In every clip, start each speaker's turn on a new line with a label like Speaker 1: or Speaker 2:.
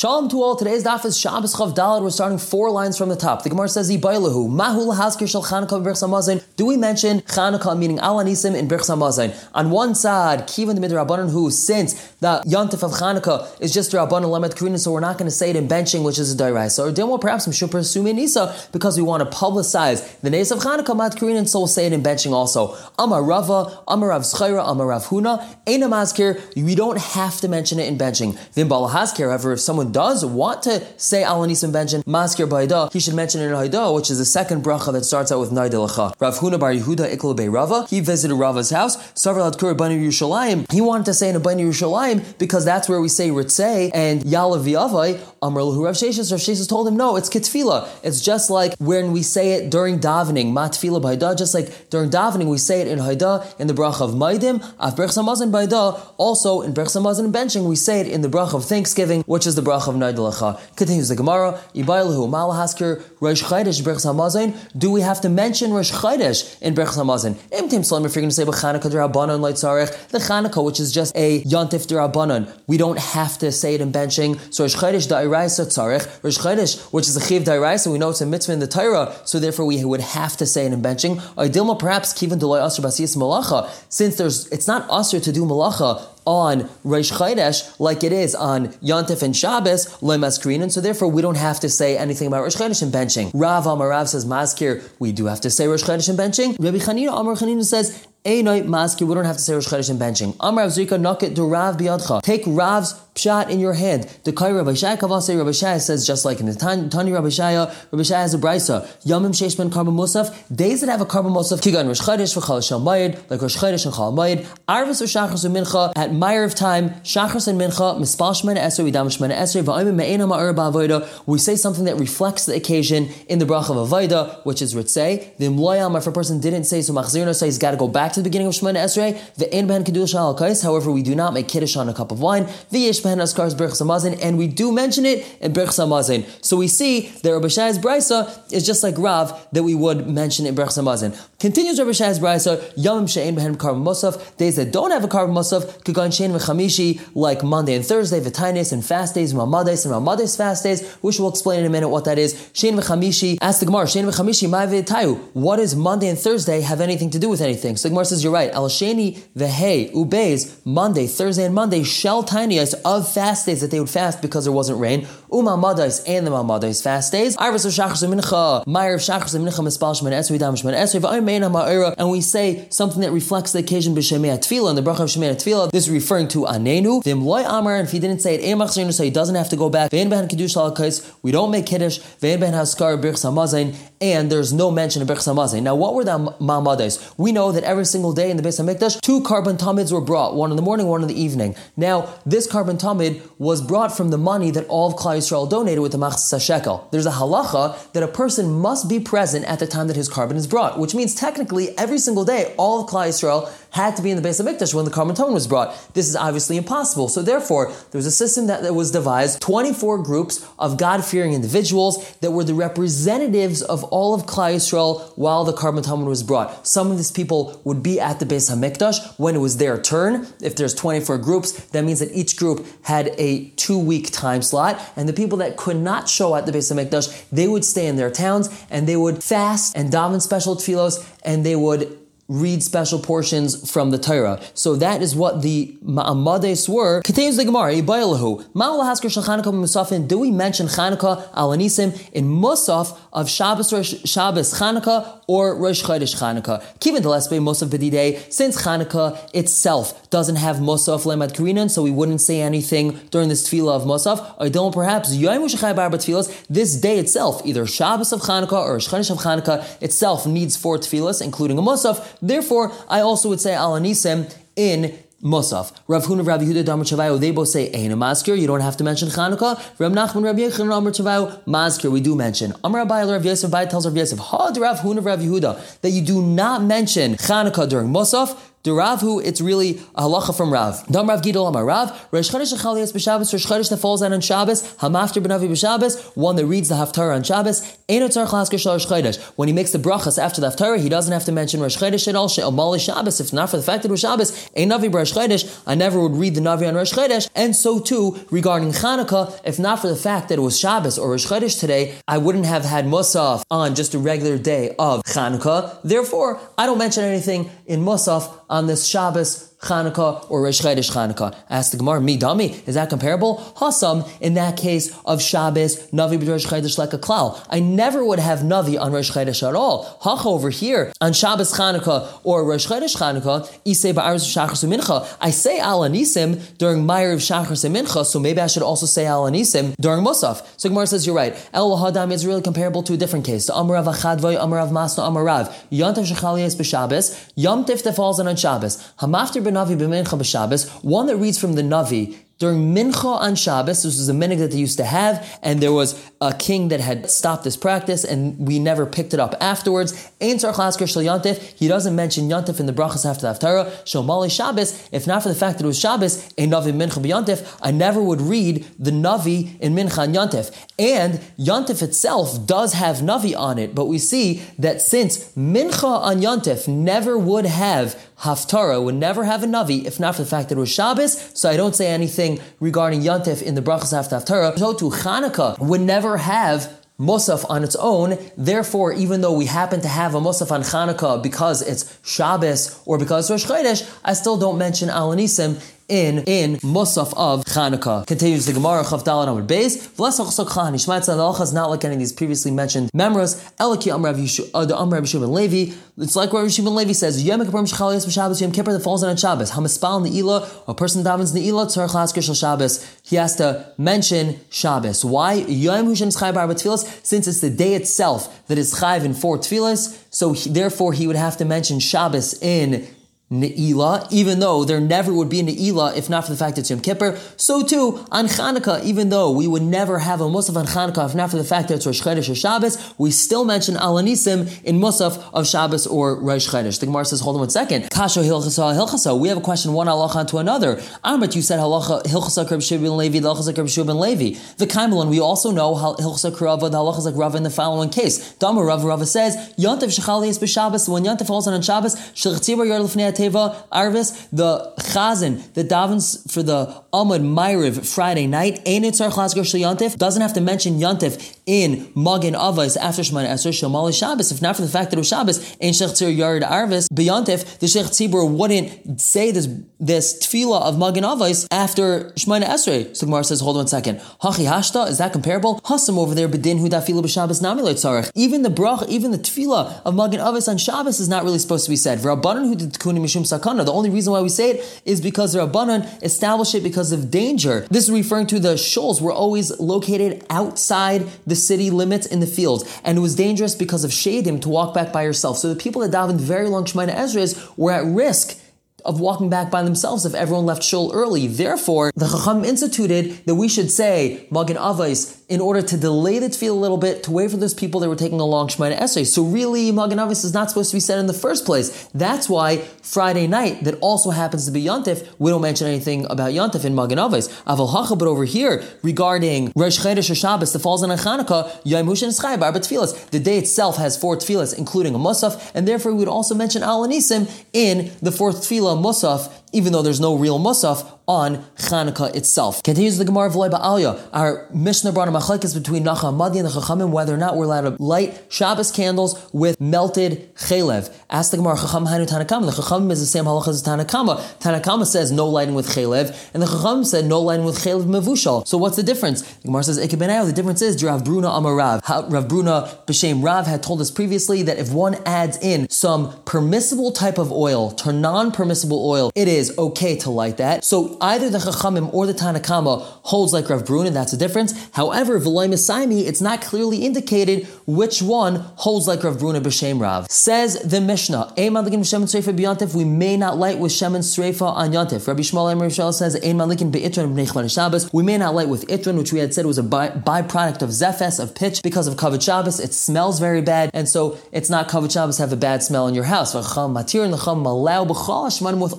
Speaker 1: Shalom to all. Today's daf is Shabbos Chav Dalad. We're starting four lines from the top. The Gemara says, "Ibailahu Mahu lahaskir shel Chanukah Birchas Hamazon." Do we mention Chanukah meaning Alanisim in Hamazon? On one side, Kivan the Midrabanan, who since the Yontif of Chanukah is just Rabbanan Lamed Karina, so we're not going to say it in benching, which is a Dairaisa. Or we'll perhaps Mishum Persumi Nisa because we want to publicize the names of Chanukah Mat Karina, so we'll say it in benching also. Amar Rava, Amar Rav Schaira, Amar Rav Huna. Eina Maskir. We don't have to mention it in benching. Then Balahaskir, however, if someone does want to say Alanisim Benjamin Maskir Baida, he should mention in Haida, which is the second bracha that starts out with Naidelacha. Rav Huna Bar Yehuda Ikla Be Rava, he visited Rava's house. Savar Kur Bani Yerushalayim, he wanted to say in a Bani Yerushalayim because that's where we say Ritzei and Yalav Yavai. Amr Lahu Rav Sheshis. Rav Sheshis told him, no, it's Kitfila. It's just like when we say it during davening, Matfila Baida, just like during davening we say it in Haida in the bracha of Maidim, Af Berchas Hamazon Baida. Also in Berchas Hamazon benching we say it in the bracha of Thanksgiving, which is the bracha of Naidalacha. Continues the Gemara, Ibailahu, Malahasker, Rosh Chodesh, Berch Hamazon. Do we have to mention Rosh Chodesh in Berch Hamazon? Imtim Slam, if you're going to say B'Chanukah Derabanan Light Sarech, the Chanukah, which is just a Yontif Derabanan, we don't have to say it in benching. So Rosh Chodesh Da'iraisa Tzarech, Rosh Chodesh, which is a Chiv Da'iraisa, we know it's a mitzvah in the Torah, so therefore we would have to say it in benching. Idilma perhaps Kivan Deloy Asr Basiyas Malacha, since there's it's not Asr to do Malacha on Rosh Chodesh like it is on Yontif and Shabbos, Lemas and so therefore we don't have to say anything about Rosh Chodesh and benching. Rav Amarav says Maskir, we do have to say Rosh Chodesh and benching. Rabbi Chanina Amar Chanina says Einoi maski, we don't have to say Rosh Chodesh and benching. Amar Rav Zrika, to Rav biyadcha. Take Rav's pshat in your hand. The Kai Rabbi Shai Kavase Rabbi Shai says just like in the Tani Rabbi Shai, uh, Rabbi Shai has a brisa. Yamim Sheish Ben Karban Musaf. Days that have a Karban Musaf. Kigan Rosh Chodesh for Chal Mayid, like Rosh Chodesh and Chal Mayid. Arvis or Shachris and Mincha at Meyer of time. Shachris and Mincha Mispal Shemana Esrei Vidam Shemana Esrei Va'imim Me'ena Ma'er Ba'avoida. We say something that reflects the occasion in the bracha of Avoida, which is Ritzei. The Mloyam, if a person didn't say so Machzirna, so he's got to go back to the beginning of Shemana Esrei, the ein ben kedusha al kais. However, we do not make kiddush on a cup of wine. The yesh ben askars berchas hamazon, and we do mention it in berchas hamazon. So we see that Rabbi Shai's brisa is just like Rav that we would mention in berchas hamazon. Continues Rabbi Shai's brisa yom she'en behen karban musaf. Days that don't have a karban musaf, kagan shein v'chamishi, like Monday and Thursday, v'tainis and fast days, mamades and mamades fast days, which we'll explain in a minute what that is. Shein v'chamishi. Ask the Gemara, shein v'chamishi ma'avitayu. What does Monday and Thursday have anything to do with anything? So the Gemara says you're right. Al Sheni vehe ubeis Monday, Thursday, and Monday shell tiniest of fast days that they would fast because there wasn't rain. Uma madais and the mamadais fast days. Iris of shachris mincha, Meyer of shachris mincha mispal esri dam shman esri v'aymeina ma'ira, and we say something that reflects the occasion b'shemei tefillah and the bracha of shemei. This is referring to anenu. V'im amar, and if he didn't say it, emachzirnu, so he doesn't have to go back. Ve'en ben kiddush al we don't make kiddush. Ve'en ben haskar birchas hamazon, and there's no mention of birchas hamazon. Now, what were the mamadais? We know that every single day in the Beis Hamikdash, two korban tamids were brought, one in the morning, one in the evening. Now, this korban tamid was brought from the money that all of Klal Yisrael donated with the machzah shekel. There's a halacha that a person must be present at the time that his korban is brought, which means technically every single day, all of Klal Yisrael had to be in the Beis Hamikdash when the tamid was brought. This is obviously impossible. So therefore, there was a system that, that was devised, 24 groups of God-fearing individuals that were the representatives of all of Klal Yisrael while the tamid was brought. Some of these people would be at the Beis Hamikdash when it was their turn. If there's 24 groups, that means that each group had a two-week time slot, and the people that could not show at the Beis Hamikdash, they would stay in their towns and they would fast and daven special tefillos, and they would read special portions from the Torah. So that is what the Ma'amades were. Continues the Gemara, Ibayalahu. Ma'alahasker Shachanukah Musafin. Do we mention Chanukah Alanisim in Musaf of Shabbos or Shabbos Chanukah or Rosh Chodesh Chanukah? Kivin Delespe Musaf B'didei. Since Chanukah itself doesn't have Musaf Lemad Karinan, so we wouldn't say anything during this tefillah of Musaf. I don't perhaps Yom Bar tefillas. This day itself, either Shabbos of Chanukah or Rosh Chodesh of Chanukah itself needs four tefillas, including a Musaf. Therefore, I also would say Al Anisem in Musaf. Rav Huna, Rav Yehuda, Damar they both say Eina Maskir, you don't have to mention Chanukah. Rav Nachman, Rav Yechon, Amar Chavayo, Maskir, we do mention. Amar Abai, Rav Yosef, Abai tells Rav Yosef, Had Rav Huna, Rav Yehuda, that you do not mention Chanukah during Musaf, the who it's really a halacha from Rav. Dam Rav Giddel Amar Rav, Rosh Chodesh Echalias b'Shabbos, Rosh Chodesh that falls out on Shabbos, Hamafter Benavi b'Shabbos, one that reads the Haftarah on Shabbos, Ein Otzar Chlasker Rosh Chodesh. When he makes the brachas after the Haftarah, he doesn't have to mention Rosh Chodesh at all, She'amal Shabbos, if not for the fact that it was Shabbos, Ein Navi Rosh Chodesh, I never would read the Navi on Rosh Chodesh, and so too regarding Chanukah, if not for the fact that it was Shabbos or Rosh Chodesh today, I wouldn't have had Musaf on just a regular day of Chanukah. Therefore, I don't mention anything in Musaf on this Shabbos Chanukah or Rosh Chodesh Chanukah. Ask the Gemara, me dummy, is that comparable? Hasam, in that case of Shabbos, Navi b'Rosh Chodesh like a klal. I never would have Navi on Rosh Chodesh at all. Hacha over here, on Shabbos Chanukah or Rosh Chodesh Chanukah, Isei ba'arz Shachar Mincha. I say Al Anisim during Meir of Shachar Mincha, so maybe I should also say Al Anisim during Musaf. So Gemara says, you're right. El Hadam is really comparable to a different case. The Amarav Achadvay, Amarav Masna, Amarav. Yantav Shechaliyas b'Shabbos, Yom Tif that falls on Shabbos. Hamafter Navi b'mincha b'Shabbos, one that reads from the Navi during Mincha on Shabbos, this was a minhag that they used to have, and there was a king that had stopped this practice, and we never picked it up afterwards. Ein Tzar Shal he doesn't mention Yantif in the brachas after the Haftarah. Shomali Shabbos, if not for the fact that it was Shabbos, a Navi Mincha I never would read the Navi in Mincha and Yantif. And Yantif itself does have Navi on it, but we see that since Mincha on Yantif never would have Haftarah, would never have a Navi, if not for the fact that it was Shabbos, so I don't say anything regarding Yantif in the brachas after Haftarah. So to Chanukah would never have Musaf on its own. Therefore, even though we happen to have a Musaf on Chanukah because it's Shabbos or because it's Rosh Chodesh, I still don't mention Alanisim in in Musaf of Chanukah. Continues the Gemara Chavdal Amud Beis. V'lesach Chan Yishmael the halacha is not like any of these previously mentioned memories. Eliki Amrav Yishu uh, the Amrav Yishu ben Levi. It's like where Yishu ben Levi says Yom Kippur Shchalias b'Shabbos Yom Kippur that falls on Shabbos. Hamispal Neila a person davens Neila Tzarich Lasker Shal Shabbos. He has to mention Shabbos. Why Yom Hushem Schai Bar Tfilas? Since it's the day itself that is Chayv in four Tfilas, so he, therefore he would have to mention Shabbos in Ne'ilah, even though there never would be a Ne'ilah if not for the fact that it's Yom Kippur. So too, on Chanukah, even though we would never have a Musaf on Chanukah if not for the fact that it's Rosh Chodesh or Shabbos, we still mention Alanisim in Musaf of Shabbos or Rosh Chodesh. The Gemara says, hold on one second. Kasho Hilchasa Hilchasa. We have a question, one halacha to another. Amrit, you said halacha Hilchasa Krib Shibin Levi, Hilchasa Krib Shibin Levi. The Kaimelon, we also know Hilchasa Krava, the halacha like Rava in the following case. Dama Rava Rava says, Yantav Shechali is B'Shabbos, when Yantav falls on Shabbos, Shechtzibur Yard Teva Arvis, the Chazan that davens for the Amud Ma'ariv Friday night, doesn't have to mention Yantif in Magen Avos after Shemana Esrei Shemali Shabbos. If not for the fact that it was Shabbos, in Shech Tzir Yard Arvis, the Shech Tzibur wouldn't say this this tefillah of Magen Avos after Shemana Esrei. So Gemara says, hold on a second. Hachi Hashta, is that comparable? Hasam over there, Bedin Hu Dafila B'Shabbos Nami Tzarech. Even the brach, even the tefillah of Magen Avos on Shabbos is not really supposed to be said. Kuni Mishum Sakana. The only reason why we say it is because the Rabbanan established it because of danger. This is referring to the shoals were always located outside the city limits in the fields, and it was dangerous because of shadim to walk back by yourself. So the people that davened very long Shemana Ezras were at risk of walking back by themselves if everyone left shul early. Therefore, the Chacham instituted that we should say Magen Avos in order to delay the tefillah a little bit to wait for those people that were taking a long Shemana Esrei. So really, Magen Avos is not supposed to be said in the first place. That's why Friday night, that also happens to be Yontif, we don't mention anything about Yontif in Magen Avos. Aval but over here, regarding Rosh Chodesh or Shabbos that falls on a Chanukah, Yom Hush and Schai, Bar Tefillas. The day itself has four tefillas, including a Musaf, and therefore we would also mention Al Anisim in the fourth tefillah Musaf even though there's no real musaf on Chanukah itself. Continues the Gemara of Alya. Our Mishnah brought a machlekes between Nachum HaMadi and the Chachamim whether or not we're allowed to light Shabbos candles with melted chalev. Ask the Gemara Chacham Hainu Tanakama. The Chachamim is the same halacha as Tanakama. Tanakama says no lighting with chalev, and the Chachamim said no lighting with chalev mevushal. So what's the difference? The Gemara says Ikebenayo. The difference is Rav Bruna Amarav. Rav Bruna B'Shem Rav had told us previously that if one adds in some permissible type of oil to non-permissible oil, it is is okay to light that. So either the Chachamim or the Tanakama holds like Rav Brun, and that's a difference. However, V'loy Mesaimi, it's not clearly indicated which one holds like Rav Bruna b'Shem Rav. Says the Mishnah, we may not light with Shemin Sreifa on Yantif. Rabbi Shmuel Emir says, we may not light with Itran, which we had said was a by- byproduct of Zephes, of pitch, because of Kavod Shabbos. It smells very bad, and so it's not Kavod Shabbos have a bad smell in your house. With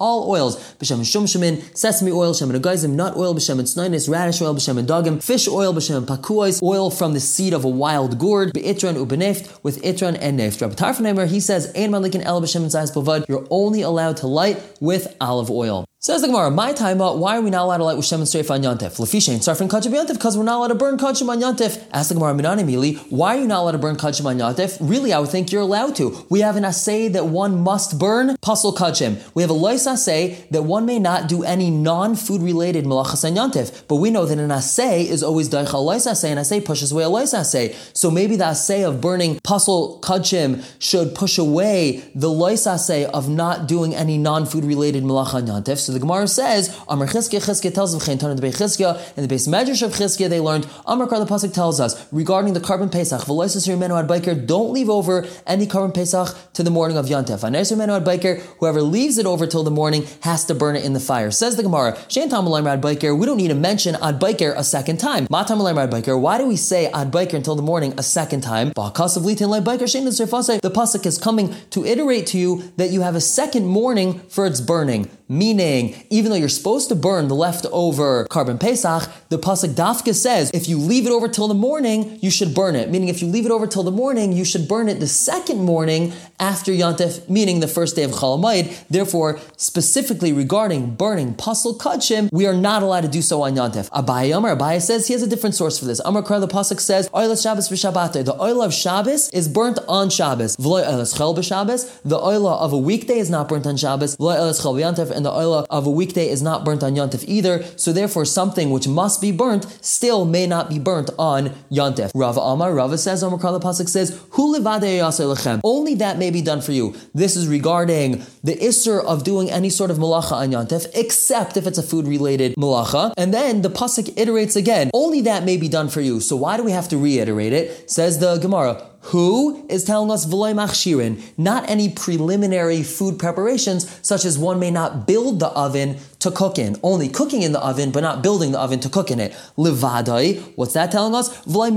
Speaker 1: all oils, b'shem shumshamin, sesame oil, shemin agayzim, nut oil, b'shem tznoinis, radish oil, b'shem dogim, fish oil, b'shem pakuos, oil from the seed of a wild gourd, be'itran ubeneft, with itran and neft. Rabbi Tarfanheimer, he says, ein malikin el b'shem you're only allowed to light with olive oil. Says the Gemara, my time, why are we not allowed to light with Shem and Streif on Yontif? Lefishain, Sarfin Kachim Yontif, because we're not allowed to burn Kachim on Yontif. Ask the Gemara, Minani Mili, why are you not allowed to burn Kachim on Yontif? Really, I would think you're allowed to. We have an assay that one must burn, Puzzle Kachim. We have a lois assay that one may not do any non-food related Malachas on Yontif. But we know that an assay is always Daicha lois assay, and assay pushes away a lois assay. So maybe the assay of burning Puzzle Kachim should push away the lois assay of not doing any non-food related Malach on Yontif. So the Gemara says, Amar Chizkiah, Chizkiah tells of Chen the base Medrash of Chizkiah, they learned, Amar Kar the Pasuk tells us, regarding the korban Pesach, don't leave over any korban Pesach to the morning of Yantef. Whoever leaves it over till the morning has to burn it in the fire. Says the Gemara, Shein Tamalayim ad Biker, we don't need to mention ad Biker a second time. Matamalayim ad Biker, why do we say ad Biker until the morning a second time? The Pasuk is coming to iterate to you that you have a second morning for its burning. Meaning, even though you're supposed to burn the leftover korban Pesach, the Pasuk Dafka says if you leave it over till the morning, you should burn it. Meaning, if you leave it over till the morning, you should burn it the second morning after Yantef, meaning the first day of Chalamayid. Therefore, specifically regarding burning Pasal Kachim, we are not allowed to do so on Yantef. Abai Amar, Abai says he has a different source for this. Amar Kar, the Pasuk says, Oil of Shabbos v'Shabbatay. The oil of Shabbos is burnt on Shabbos. V'loy oil b'Shabbos. The oil of a weekday is not burnt on Shabbos. V'loy oil and the oil of a weekday is not burnt on Yontif either, so therefore something which must be burnt still may not be burnt on Yontif. Rava Amar, Rava says, Amar Kala Pasuk says, Only that may be done for you. This is regarding the Isser of doing any sort of malacha on Yontif, except if it's a food related malacha. And then the Pasuk iterates again, only that may be done for you. So why do we have to reiterate it? Says the Gemara, who is telling us v'loy machshirin, not any preliminary food preparations, such as one may not build the oven to cook in, only cooking in the oven, but not building the oven to cook in it. Levadai, what's that telling us? One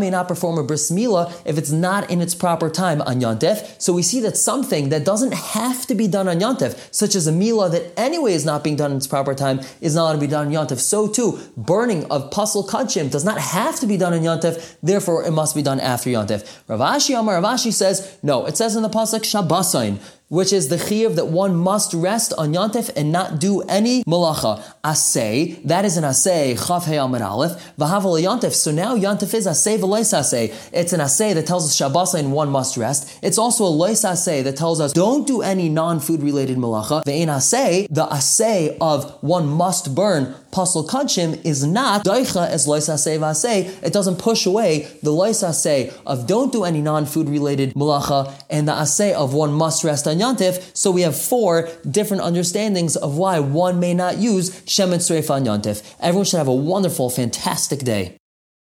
Speaker 1: may not perform a bris milah if it's not in its proper time on Yontef. So we see that something that doesn't have to be done on Yontef, such as a milah that anyway is not being done in its proper time, is not to be done on Yontef. So too, burning of pasal kachim does not have to be done on Yontef, therefore it must be done after Yontef. Rav Ashi Amar Rav Ashi says, no, it says in the pasuk Shabbasain which is the chiyuv that one must rest on Yontif and not do any malacha. Asay, that is an asay, chav hey amid aleph, Yontif. So now Yontif is asay v'lois asay. It's an asay that tells us Shabbos and one must rest. It's also a lois asay that tells us don't do any non-food related malacha. Ve'in asay, the asay of one must burn pasal kachim is not daicha as lois asay v'asay. It doesn't push away the lois asay of don't do any non-food related malacha and the asay of one must rest on Yantif, so we have four different understandings of why one may not use Sreif on Yantif. Everyone should have a wonderful, fantastic day.